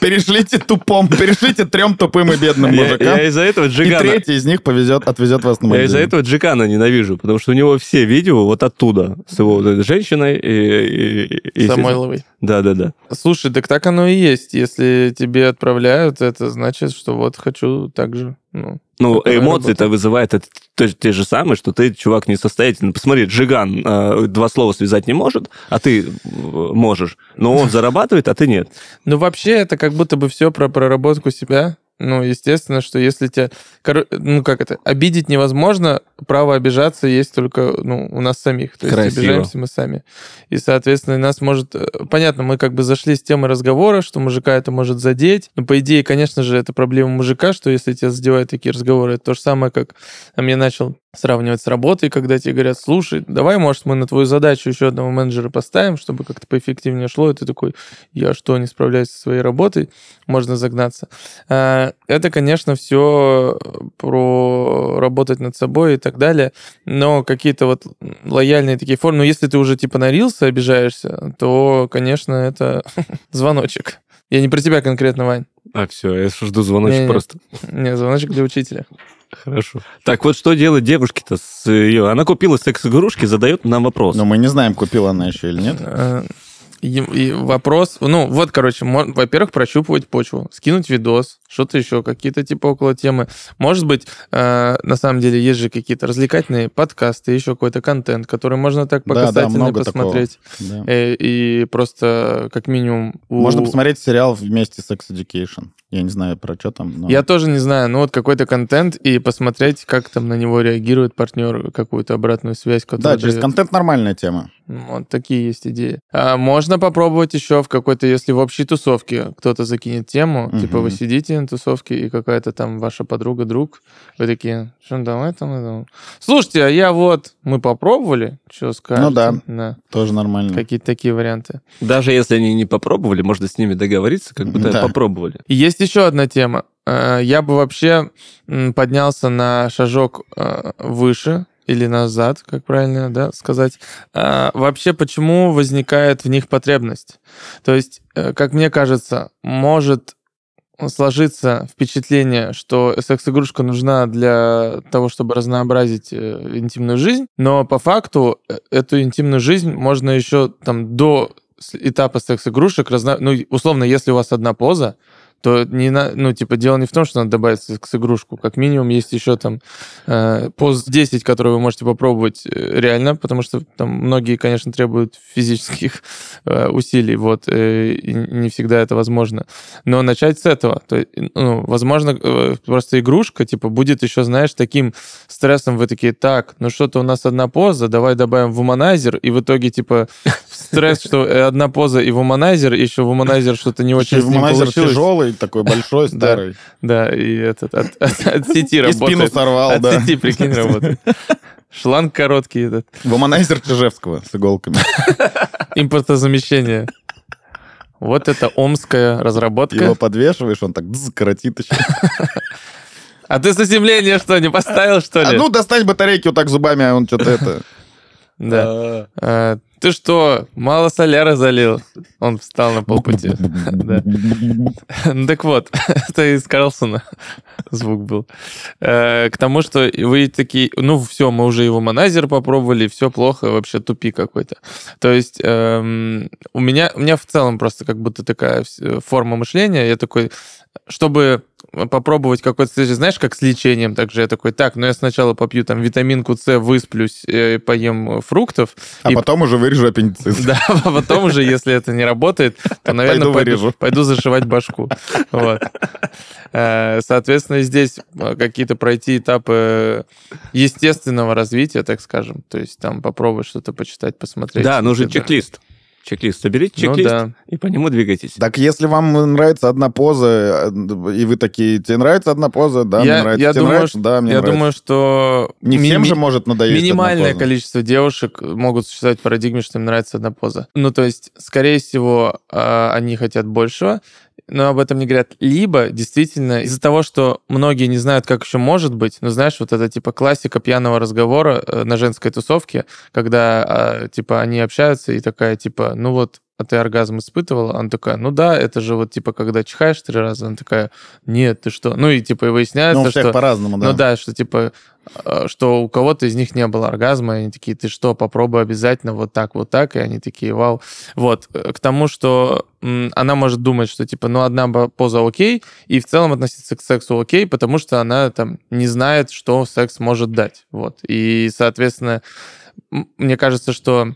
S2: Перешлите тупом, перешлите трем тупым и бедным мужикам.
S1: я из-за этого
S2: И
S1: Джигана...
S2: третий из них повезет, отвезет вас на
S1: Я из-за этого Джикана ненавижу, потому что у него все видео вот оттуда, с его вот этой женщиной и... и- и-
S3: Самойловый.
S1: Да-да-да.
S3: Слушай, так так оно и есть. Если тебе отправляют, это значит, что вот хочу так же. Ну,
S1: Ну, эмоции-то
S3: работа.
S1: вызывает это те, те же самые, что ты, чувак, несостоятельный. Посмотри, Джиган э, два слова связать не может, а ты э, можешь. Но он зарабатывает, а ты нет.
S3: Ну, вообще, это как будто бы все про проработку себя. Ну, естественно, что если тебя... Ну, как это? Обидеть невозможно, право обижаться есть только, ну, у нас самих. То есть
S1: Красиво.
S3: обижаемся мы сами. И, соответственно, нас может... э, Понятно, мы как бы зашли с темы разговора, что мужика это может задеть. Но, по идее, конечно же, это проблема мужика, что если тебя задевают такие разговоры, это то же самое, как там я начал сравнивать с работой, когда тебе говорят, слушай, давай, может, мы на твою задачу еще одного менеджера поставим, чтобы как-то поэффективнее шло, и ты такой, я что, не справляюсь со своей работой? Можно загнаться. А, Это, конечно, все про работать над собой и так далее, но какие-то вот лояльные такие формы, ну, если ты уже типа нарился, обижаешься, то, конечно, это звоночек. Я не про тебя конкретно, Вань.
S1: А, все, я жду звоночек
S3: Не-не.
S1: просто.
S3: Не, звоночек для учителя.
S1: Хорошо. Так, вот что делать девушке-то с ее... Она купила секс-игрушки, задает нам вопрос.
S2: Но мы не знаем, купила она еще или нет.
S3: И, и вопрос, ну вот, короче, во-первых, прощупывать почву, скинуть видос, что-то еще, какие-то типа около темы. Может быть, э, на самом деле есть же какие-то развлекательные подкасты, еще какой-то контент, который можно так по
S2: Да, да, такого.
S3: посмотреть.
S2: Да.
S3: Э, И просто как минимум... у-
S2: Можно посмотреть сериал вместе Sex Education. Я не знаю, про что там. но-
S3: Я тоже не знаю, ну вот какой-то контент и посмотреть, как там на него реагирует партнер, какую-то обратную связь,
S2: Да, через
S3: дает.
S2: контент нормальная тема.
S3: Ну, Вот такие есть идеи. А можно попробовать еще в какой-то, если в общей тусовке кто-то закинет тему,
S2: Мгм.
S3: типа вы сидите на тусовке, и какая-то там ваша подруга, друг, вы такие, что давай там, это?» Слушайте, а я вот, мы попробовали, что скажете?
S2: Ну да.
S3: Да.
S2: Тоже нормально.
S3: Какие-то такие варианты.
S1: Даже если они не попробовали, можно с ними договориться, как да,
S2: Да.
S1: попробовали.
S3: И есть еще одна тема. Э, Я бы вообще поднялся на шажок э, выше или назад, как правильно да, сказать. А, Вообще, почему возникает в них потребность? То есть, э, как мне кажется, может сложиться впечатление, что секс-игрушка нужна для того, чтобы разнообразить э, интимную жизнь, но по факту э, эту интимную жизнь можно еще там до этапа секс-игрушек, разно... ну, условно, если у вас одна поза, то не на, ну, типа, дело не в том, что надо добавить секс-игрушку. Как минимум есть еще там э, поз 10, которые вы можете попробовать э, реально, потому что там многие, конечно, требуют физических э, усилий, вот, э, и не всегда это возможно. Но начать с этого, то, ну, возможно, э, просто игрушка, типа, будет еще, знаешь, таким стрессом, вы такие, так, ну что-то у нас одна поза, давай добавим вуманайзер, и в итоге, типа, стресс, что э, одна поза и вуманайзер, еще вуманайзер что-то не очень
S2: вуманайзер
S3: получилось.
S2: тяжелый, такой большой, старый.
S3: Да, и этот от, от- от сети
S2: И
S3: работает.
S2: спину сорвал,
S3: От
S2: да.
S3: сети, прикинь, работает. Шланг короткий этот.
S2: Вуманайзер Чижевского с иголками.
S3: Импортозамещение. Вот это омская разработка.
S2: Его подвешиваешь, он так коротит еще.
S3: А ты заземление что, не поставил, что
S2: А
S3: ли?
S2: ну, достать батарейки вот так зубами, а он что-то это...
S3: Да. Ты что, мало соляра залил? Он встал на полпути. Ну так вот, это из Карлсона звук был. Э, К тому, что вы такие, ну все, мы уже его монайзер попробовали, все плохо, вообще тупик какой-то. То есть эм, у меня, у меня в целом просто как будто такая форма мышления, я такой, чтобы попробовать какой-то, следующий, знаешь, как с лечением, также я такой, так, ну я сначала попью там витаминку С, высплюсь, э, поем фруктов,
S2: А
S3: И-
S2: потом уже вырежу аппендицит.
S3: да, а потом уже, если это не работает, то, наверное,
S2: Пойду
S3: пойду,
S2: вырежу.
S3: пойду зашивать башку. Вот. Э, Соответственно, здесь э, какие-то пройти этапы естественного развития, так скажем. То есть там попробовать что-то почитать, посмотреть.
S1: Да, нужен чек-лист. Чек-лист. Соберите
S3: Ну
S1: чек-лист
S3: да.
S1: и по нему двигайтесь.
S2: Так если вам нравится одна поза, и вы такие, тебе нравится одна поза, да, мне
S3: Я-
S2: нравится,
S3: я
S2: тебе
S3: думаю,
S2: нравится, да, мне
S3: Я
S2: нравится.
S3: думаю, что...
S2: Не
S3: ми-
S2: всем
S3: ми-
S2: же может надоесть одна
S3: Минимальное
S2: поза.
S3: количество девушек могут существовать в парадигме, что им нравится одна поза. Ну, то есть, скорее всего, а, они хотят большего, но об этом не говорят. Либо, действительно, из-за того, что многие не знают, как еще может быть, ну, знаешь, вот это, типа, классика пьяного разговора э, на женской тусовке, когда, а, типа, они общаются, и такая, типа, ну вот, а ты оргазм испытывала? Она такая, ну да, это же вот, типа, когда чихаешь три раза, она такая, нет, ты что? Ну, и, типа, и выясняется,
S2: Ну,
S3: что...
S2: по-разному, да.
S3: Ну да, что типа, э, что у кого-то из них не было оргазма, и они такие, ты что, попробуй обязательно вот так, вот так, и они такие, вау. Вот, э, к тому, что она может думать, что типа, ну одна поза окей, и в целом относиться к сексу окей, потому что она там не знает, что секс может дать. Вот, и, соответственно, мне кажется, что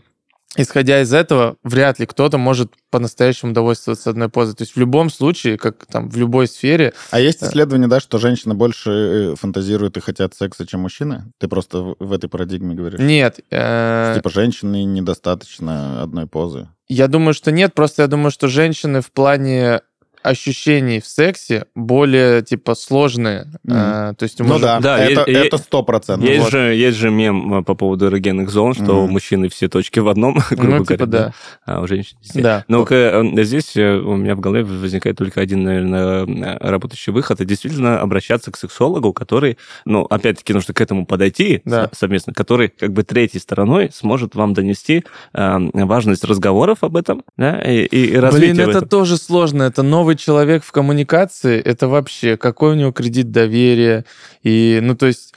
S3: исходя из этого, вряд ли кто-то может по-настоящему довольствоваться одной позой. То есть в любом случае, как там в любой сфере...
S2: А есть исследование, да, что женщины больше э, фантазируют и хотят секса, чем мужчины? Ты просто в- в этой парадигме говоришь?
S3: Нет. э,
S2: Типа женщины недостаточно одной позы.
S3: Я думаю, что нет, просто я думаю, что женщины в плане ощущений в сексе более, типа, сложные.
S2: Мгм.
S3: Э, то есть у
S2: Ну да,
S1: Да,
S2: это сто процентов.
S1: Есть,
S2: Вот.
S1: же, есть же мем э, по поводу эрогенных зон, что у
S2: Мгм.
S1: мужчины все точки в одном, грубо
S3: Ну, типа,
S1: говоря,
S3: да.
S1: а у женщин все.
S3: Да.
S1: Но э, здесь э, у меня в голове возникает только один, наверное, э, работающий выход. Это действительно обращаться к сексологу, который, ну, опять-таки, нужно к этому подойти
S3: Да.
S1: со- совместно, который как бы третьей стороной сможет вам донести э, важность разговоров об этом, да, и, и, развитие
S3: Блин, это
S1: этом.
S3: тоже сложно. Это новый человек в коммуникации. Это вообще какой у него кредит доверия. И, ну, то есть...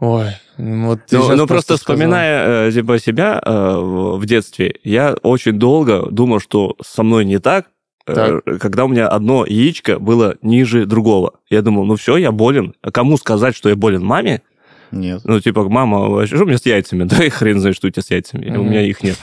S3: Ой, вот ты
S1: Ну, ну, просто
S3: сказал.
S1: вспоминая э, типа, себя э, в детстве, я очень долго думал, что со мной не так, э,
S3: Так.
S1: когда у меня одно яичко было ниже другого. Я думал, ну все, я болен. А кому сказать, что я болен? Маме?
S2: Нет.
S1: Ну, типа, мама, а что у меня с яйцами? Да и хрен знает, что у тебя с яйцами. Или У меня их нет.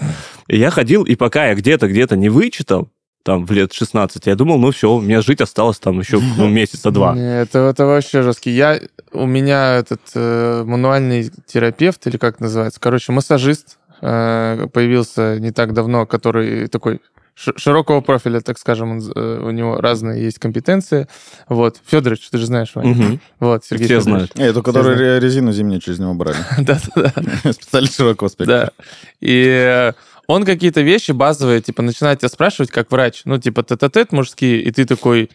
S1: И я ходил, и пока я где-то, где-то не вычитал, там, в лет 16, я думал, ну все, у меня жить осталось там еще ну, месяца два.
S3: Это, это вообще жесткий. Я, у меня этот э, мануальный терапевт, или как называется, короче, массажист э, появился не так давно, который такой широкого профиля, так скажем, он, э, у него разные есть компетенции. Вот. Федорович, ты же знаешь, Ваня.
S1: Мгм.
S3: Вот, Сергей
S1: Все
S3: Федорович.
S1: знают.
S2: Эту, которую ре- резину зимнюю через него брали.
S3: Да-да-да.
S2: Специально широкого спектра.
S3: Да. И э, он какие-то вещи базовые, типа, начинает тебя спрашивать как врач. Ну, типа, тет-а-тет мужские, и ты такой,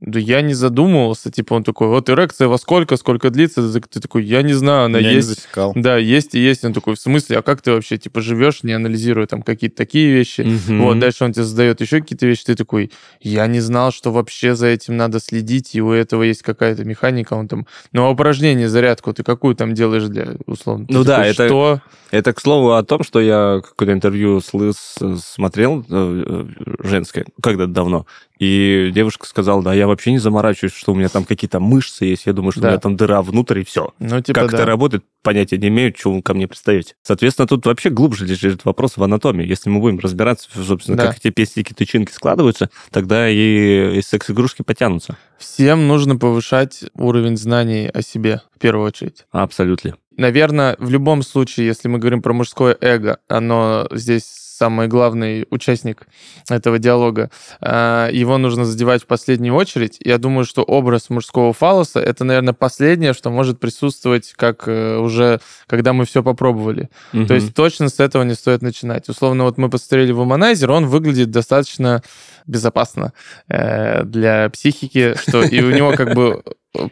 S3: да я не задумывался. Типа, он такой, вот эрекция во сколько, сколько длится? Ты ты такой, я не знаю, она
S2: Я не
S3: есть.
S2: засекал.
S3: Да, есть и есть. Он такой, в смысле, а как ты вообще, типа, живешь, не анализируя там какие-то такие вещи?
S1: Мгм.
S3: Вот, дальше он тебе задает еще какие-то вещи, ты такой, я не знал, что вообще за этим надо следить, и у этого есть какая-то механика, он там, ну, а упражнение, зарядку, ты какую там делаешь для, условно? Ты
S1: Ну да,
S3: такой,
S1: это-
S3: Что?
S1: Это, к слову, о том, что я какое-то интервью слыс, смотрел э, э, женское, когда-то давно, и девушка сказала, да, я вообще не заморачиваюсь, что у меня там какие-то мышцы есть, я думаю, что
S3: Да.
S1: у меня там дыра внутрь, и все.
S3: Ну, типа,
S1: как
S3: да.
S1: это работает, понятия не имею, что вы ко мне представить. Соответственно, тут вообще глубже лежит вопрос в анатомии. Если мы будем разбираться, собственно,
S3: Да.
S1: как эти пестики, тычинки складываются, тогда и, и секс-игрушки потянутся.
S3: Всем нужно повышать уровень знаний о себе, в первую очередь.
S1: Абсолютно.
S3: Наверное, в любом случае, если мы говорим про мужское эго, оно здесь самый главный участник этого диалога, а, его нужно задевать в последнюю очередь. Я думаю, что образ мужского фалоса — это, наверное, последнее, что может присутствовать, как э, уже, когда мы все попробовали. То есть точно с этого не стоит начинать. Условно, вот мы посмотрели в Womanizer, он выглядит достаточно безопасно э, для психики, что и у него как бы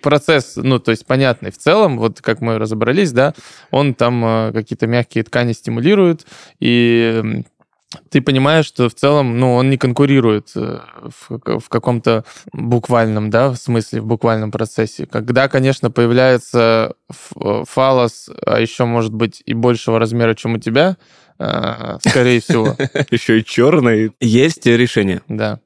S3: процесс, ну, то есть понятный в целом, вот как мы разобрались, да, он там э, какие-то мягкие ткани стимулирует, и ты понимаешь, что в целом, ну, он не конкурирует э, в, в каком-то буквальном, да, в смысле, в буквальном процессе. Когда, конечно, появляется э, фалос, а еще, может быть, и большего размера, чем у тебя, э, скорее всего,
S1: Еще и черный. Есть решение.
S3: да.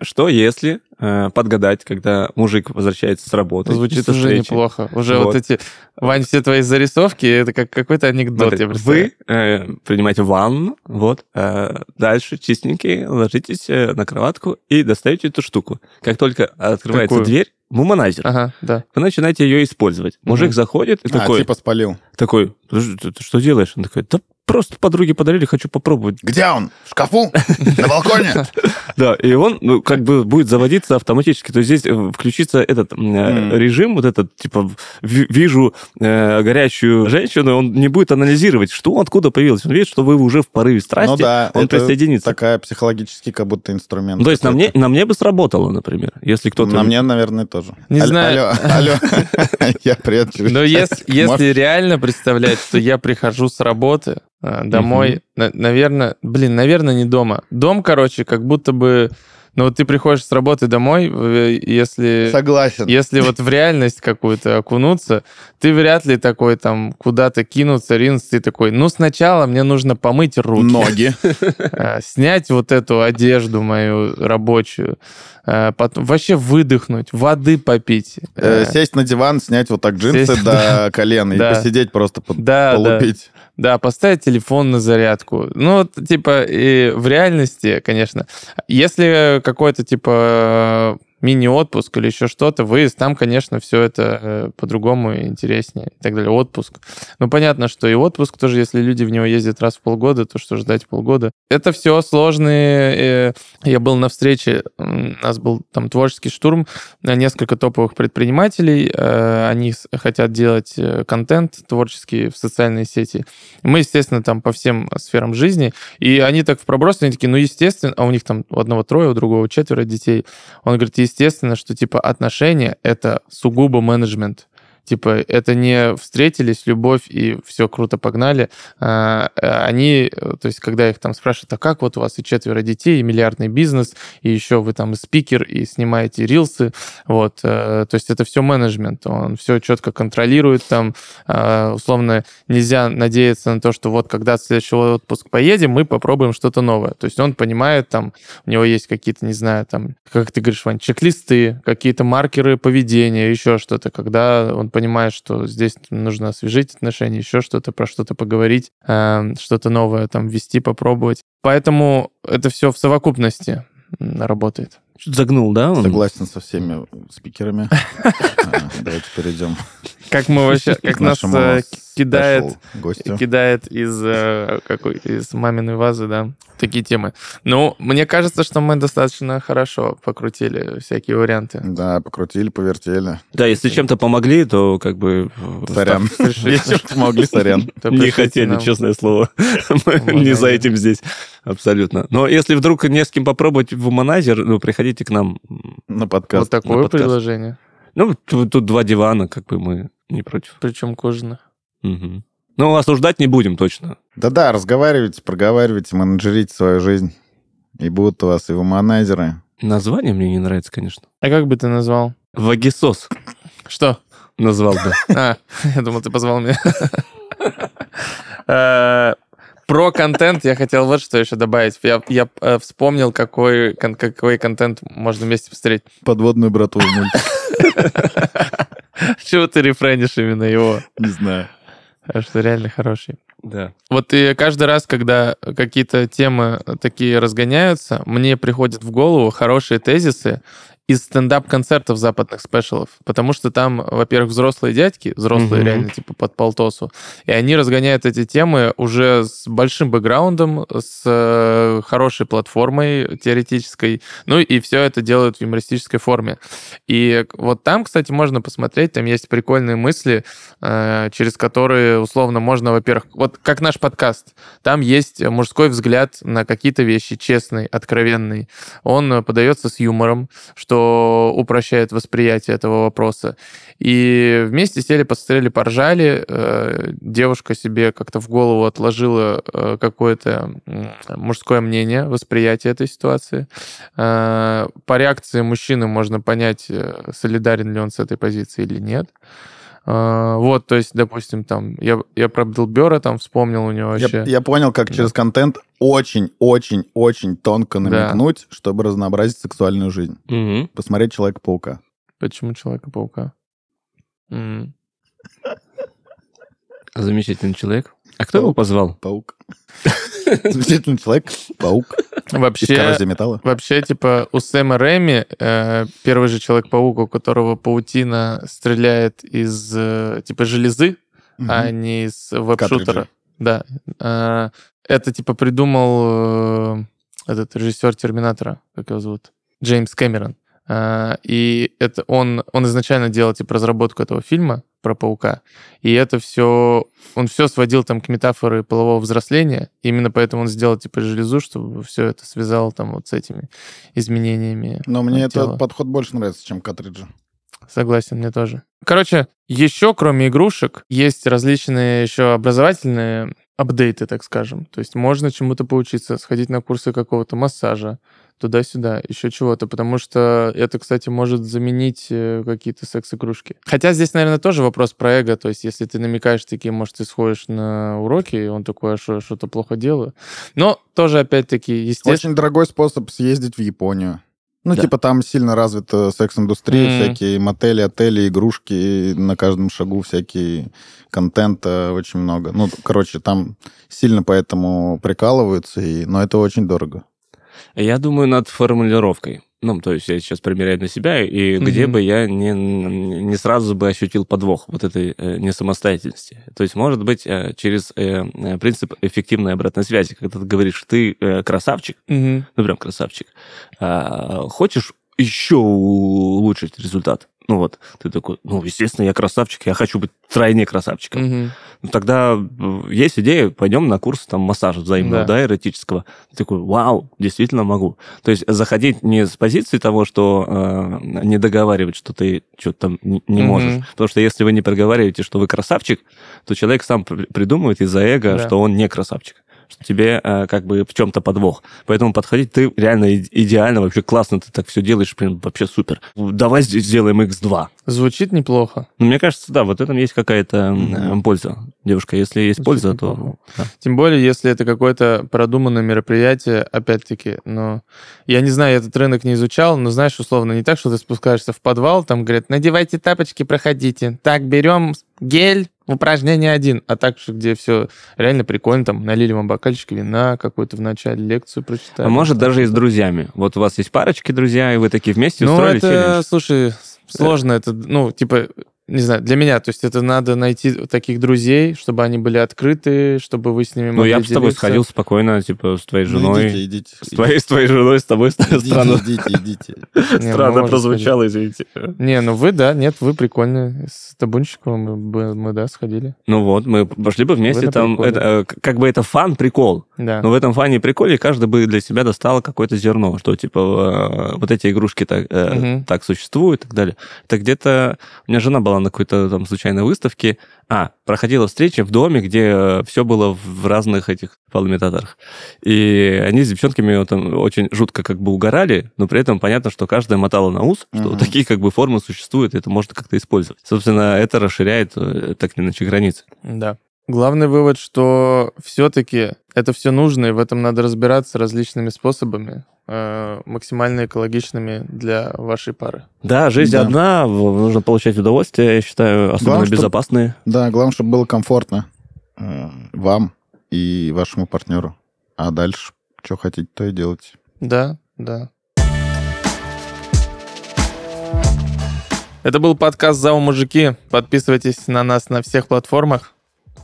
S1: Что если э, подгадать, когда мужик возвращается с работы?
S3: Звучит уже
S1: встречи?
S3: неплохо. Уже вот.
S1: Вот.
S3: эти, Вань, все твои зарисовки, это как какой-то анекдот,
S1: Смотри, вы э, принимаете ванну, вот, э, дальше чистенькие ложитесь э, на кроватку и достаете эту штуку. Как только открывается
S3: Какую?
S1: дверь, вуманайзер,
S3: Ага, да.
S1: вы начинаете ее использовать. Мужик
S3: Мгм.
S1: заходит и
S2: А,
S1: такой,
S2: типа спалил.
S1: такой, «Подожди, ты, ты что делаешь? Он такой, да просто подруги подарили, хочу попробовать.
S2: Где он? В шкафу? На балконе?
S1: Да, и он, ну, как бы будет заводиться автоматически. То есть здесь э, включится этот э, режим, вот этот, типа, ви- вижу э, горячую женщину, он не будет анализировать, что, откуда появилось. Он видит, что вы уже в порыве страсти,
S2: Ну да,
S1: он
S2: это
S1: присоединится.
S2: такая психологический как будто инструмент.
S1: То есть на мне, на мне бы сработало, например, если кто-то...
S2: На мне, наверное, тоже.
S3: Не
S2: Алло,
S3: знаю.
S2: Алло, алло. Я привет.
S3: Но если, реально представлять, что я прихожу с работы э, домой, наверное, блин, наверное, не дома. Дом, короче, как будто бы... Ну, вот ты приходишь с работы домой, э, если...
S2: Согласен.
S3: Если вот в реальность какую-то окунуться, ты вряд ли такой там куда-то кинуться, ринуться, ты такой, ну, сначала мне нужно помыть руки.
S2: Ноги.
S3: э, снять вот эту одежду мою рабочую, потом вообще выдохнуть, воды попить.
S2: Сесть на диван, снять вот так джинсы до колена и посидеть просто полупить.
S3: Да, поставить телефон на зарядку. Ну, типа, и в реальности, конечно, если какой-то, типа, мини-отпуск или еще что-то, выезд, там, конечно, все это э, по-другому интереснее и так далее. Отпуск. Ну, понятно, что и отпуск тоже, если люди в него ездят раз в полгода, то что ждать полгода? Это все сложные... Э, я был на встрече, у нас был там творческий штурм, несколько топовых предпринимателей, э, они хотят делать контент творческий в социальные сети. Мы, естественно, там по всем сферам жизни, и они так в проброс, они такие, ну, естественно, а у них там у одного трое, у другого четверо детей. Он говорит, что типа отношения — это сугубо менеджмент. Типа, это не встретились, любовь, и все, круто, погнали. А, а они, то есть, когда их там спрашивают, а как вот у вас и четверо детей, и миллиардный бизнес, и еще вы там и спикер, и снимаете рилсы, вот, э, то есть это все менеджмент, он все четко контролирует, там, а, условно, нельзя надеяться на то, что вот когда в следующий отпуск поедем, мы попробуем что-то новое. То есть он понимает, там, у него есть какие-то, не знаю, там, как ты говоришь, Вань, чек-листы, какие-то маркеры поведения, еще что-то, когда он понимаешь, что здесь нужно освежить отношения, еще что-то, про что-то поговорить, э, что-то новое там ввести, попробовать. Поэтому это все в совокупности работает.
S1: Чуть загнул, да? Он?
S2: Согласен со всеми спикерами. А, давайте перейдем.
S3: Как мы вообще, как нас э, кидает, кидает из э, какой из маминой вазы, да, такие темы. Ну, мне кажется, что мы достаточно хорошо покрутили всякие варианты.
S2: Да, покрутили, повертели.
S1: Да, если чем-то помогли, то как бы...
S2: Э, сорян. Если помогли, сорян.
S1: Не хотели, честное слово. Мы не за этим здесь. Абсолютно. Но если вдруг не с кем попробовать в Womanizer, ну, приходите к нам
S2: на подкаст.
S3: Вот такое предложение.
S1: Ну, тут, тут два дивана, как бы мы не против.
S3: Причем кожаных.
S1: Угу. Ну, осуждать не будем точно.
S2: Да-да, разговаривайте, проговаривайте, менеджерите свою жизнь. И будут у вас и вуманайзеры.
S1: Название мне не нравится, конечно.
S3: А как бы ты назвал?
S1: Вагисос.
S3: Что?
S1: Назвал бы.
S3: А, я думал, ты позвал меня. Про контент я хотел вот что еще добавить. Я, я э, вспомнил, какой, какой контент можно вместе посмотреть.
S2: Подводную братву.
S3: Чего ты рефренишь именно его?
S2: Не знаю.
S3: А что реально хороший.
S1: Да.
S3: Вот и каждый раз, когда какие-то темы такие разгоняются, мне приходят в голову хорошие тезисы, из стендап-концертов западных спешалов, потому что там, во-первых, взрослые дядьки, взрослые mm-hmm. реально типа под полтосу, и они разгоняют эти темы уже с большим бэкграундом, с э, хорошей платформой теоретической, ну и все это делают в юмористической форме. И вот там, кстати, можно посмотреть, там есть прикольные мысли, э, через которые, условно, можно, во-первых, вот как наш подкаст, там есть мужской взгляд на какие-то вещи, честный, откровенный. Он подается с юмором, что что упрощает восприятие этого вопроса. И вместе сели, посмотрели, поржали. Э, девушка себе как-то в голову отложила э, какое-то мужское мнение, восприятие этой ситуации. Э, по реакции мужчины можно понять, солидарен ли он с этой позицией или нет. Uh, вот, то есть, допустим, там, я, я про Билбера там вспомнил у него вообще.
S2: Я, я понял, как да. через контент очень-очень-очень тонко намекнуть, да. чтобы разнообразить сексуальную жизнь.
S1: Угу.
S2: Посмотреть Человека-паука.
S3: Почему Человека-паука?
S1: Замечательный человек. А кто паук, его позвал?
S2: Паук. Замечательный человек, паук.
S3: Вообще, металла. вообще, типа, у Сэма Рэми, э, первый же Человек-паук, у которого паутина стреляет из, э, типа, железы, угу. а не из веб-шутера. Да. Э, это, типа, придумал э, этот режиссер Терминатора, как его зовут? Джеймс Кэмерон. Э, и это он, он изначально делал, типа, разработку этого фильма, про паука. И это все, он все сводил там к метафоре полового взросления. Именно поэтому он сделал типа железу, чтобы все это связал там вот с этими изменениями.
S2: Но мне тела. этот подход больше нравится, чем картриджи.
S3: Согласен, мне тоже. Короче, еще кроме игрушек есть различные еще образовательные апдейты, так скажем. То есть можно чему-то поучиться, сходить на курсы какого-то массажа, туда-сюда, еще чего-то, потому что это, кстати, может заменить э, какие-то секс-игрушки. Хотя здесь, наверное, тоже вопрос про эго, то есть если ты намекаешь такие, может, ты сходишь на уроки, и он такой, а что, что-то плохо делаю. Но тоже, опять-таки, естественно...
S2: Очень дорогой способ съездить в Японию. Ну,
S1: Да.
S2: типа там сильно развита секс-индустрия,
S3: Мгм.
S2: всякие мотели, отели, игрушки, на каждом шагу всякие контента очень много. Ну, короче, там сильно поэтому прикалываются, и... но это очень дорого.
S1: Я думаю над формулировкой. Ну, то есть я сейчас примеряю на себя, и
S3: Мгм.
S1: где бы я не, не сразу бы ощутил подвох вот этой э, несамостоятельности. То есть, может быть, э, через э, э, принцип эффективной обратной связи, когда ты говоришь, ты э, красавчик,
S3: Мгм.
S1: ну, прям красавчик, а, хочешь еще улучшить результат? Ну вот, ты такой, ну, естественно, я красавчик, я хочу быть тройне красавчиком.
S3: Мгм.
S1: Ну, тогда э, есть идея, пойдем на курс там массажа взаимного,
S3: Да.
S1: да, эротического. Ты такой, вау, действительно могу. То есть заходить не с позиции того, что э, не договаривать, что ты что-то там не, не
S3: Мгм.
S1: можешь. Потому что если вы не проговариваете, что вы красавчик, то человек сам при- придумывает из-за эго,
S3: Да.
S1: что он не красавчик что тебе э, как бы в чем-то подвох. Поэтому подходить ты реально идеально, вообще классно, ты так все делаешь, прям вообще супер. Давай сделаем x2.
S3: Звучит неплохо.
S1: Ну, мне кажется, да, вот в этом есть какая-то
S2: Мгм.
S1: э, польза. Девушка, если есть
S3: Звучит
S1: польза, то...
S3: неплохо.
S1: да.
S3: Тем более, если это какое-то продуманное мероприятие, опять-таки, но я не знаю, я этот рынок не изучал, но знаешь, условно, не так, что ты спускаешься в подвал, там говорят, надевайте тапочки, проходите. Так, берем гель, упражнение один. А так же, где все реально прикольно, там налили вам бокальчик вина, какую-то в начале лекцию прочитали.
S1: А может, даже и с друзьями. Вот у вас есть парочки друзья, и вы такие вместе
S3: Ну,
S1: устроили
S3: это,
S1: челлендж.
S3: слушай, сложно это, ну, типа, не знаю, для меня, то есть это надо найти таких друзей, чтобы они были открыты, чтобы вы с ними
S1: Ну,
S3: могли
S1: я бы с тобой
S3: делиться.
S1: сходил спокойно, типа, с твоей
S2: Ну,
S1: женой.
S2: идите, идите.
S1: С твоей, с твоей женой, с тобой
S2: Идите,
S1: странно,
S2: идите, идите.
S3: Не,
S1: странно
S3: можно
S1: прозвучало, извините.
S3: Не, ну вы, да, нет, вы прикольные. С табунчиком мы, бы- мы, да, сходили.
S1: Ну вот, мы пошли бы вместе,
S3: Вы
S1: там, это, э, как бы это фан, прикол.
S3: Да.
S1: Но в этом фане и приколе каждый бы для себя достал какое-то зерно, что типа э, вот эти игрушки так,
S3: Мгм.
S1: так существуют и так далее. Это где-то... У меня жена была на какой-то там случайной выставке, а, проходила встреча в доме, где все было в разных этих полуметаторах. И они с девчонками вот, там очень жутко как бы угорали, но при этом понятно, что каждая мотала на ус, что
S2: Мгм.
S1: такие как бы формы существуют, и это можно как-то использовать. Собственно, это расширяет э, так или иначе границы.
S3: Да. Главный вывод, что все-таки это все нужно, и в этом надо разбираться различными способами, э, максимально экологичными для вашей пары.
S1: Да, жизнь
S2: Да.
S1: одна, нужно получать удовольствие, я считаю, особенно
S2: Главное, чтоб-
S1: безопасные.
S2: Да, главное, чтобы было комфортно э, вам и вашему партнеру. А дальше, что хотите, то и делайте.
S3: Да, да. Это был подкаст «Зау мужики». Подписывайтесь на нас на всех платформах.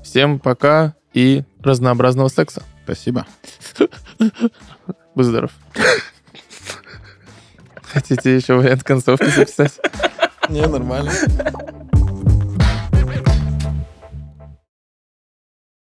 S3: Всем пока и разнообразного секса.
S2: Спасибо.
S3: Будь. Хотите еще вариант концовки записать?
S2: Не, нормально.